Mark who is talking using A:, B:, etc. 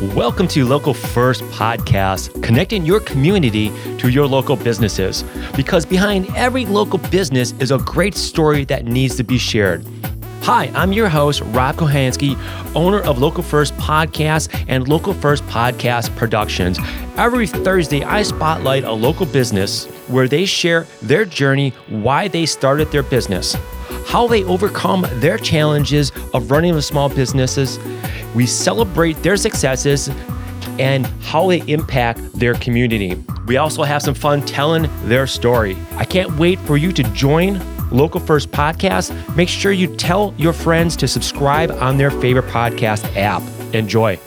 A: Welcome to Local First Podcast, connecting your community to your local businesses. Because behind every local business is a great story that needs to be shared. Hi, I'm your host, Rob Kohansky, owner of Local First Podcast and Local First Podcast Productions. Every Thursday, I spotlight a local business where they share their journey, why they started their business, how they overcome their challenges of running a small businesses. We celebrate their successes and how they impact their community. We also have some fun telling their story. I can't wait for you to join Local First Podcast. Make sure you tell your friends to subscribe on their favorite podcast app. Enjoy.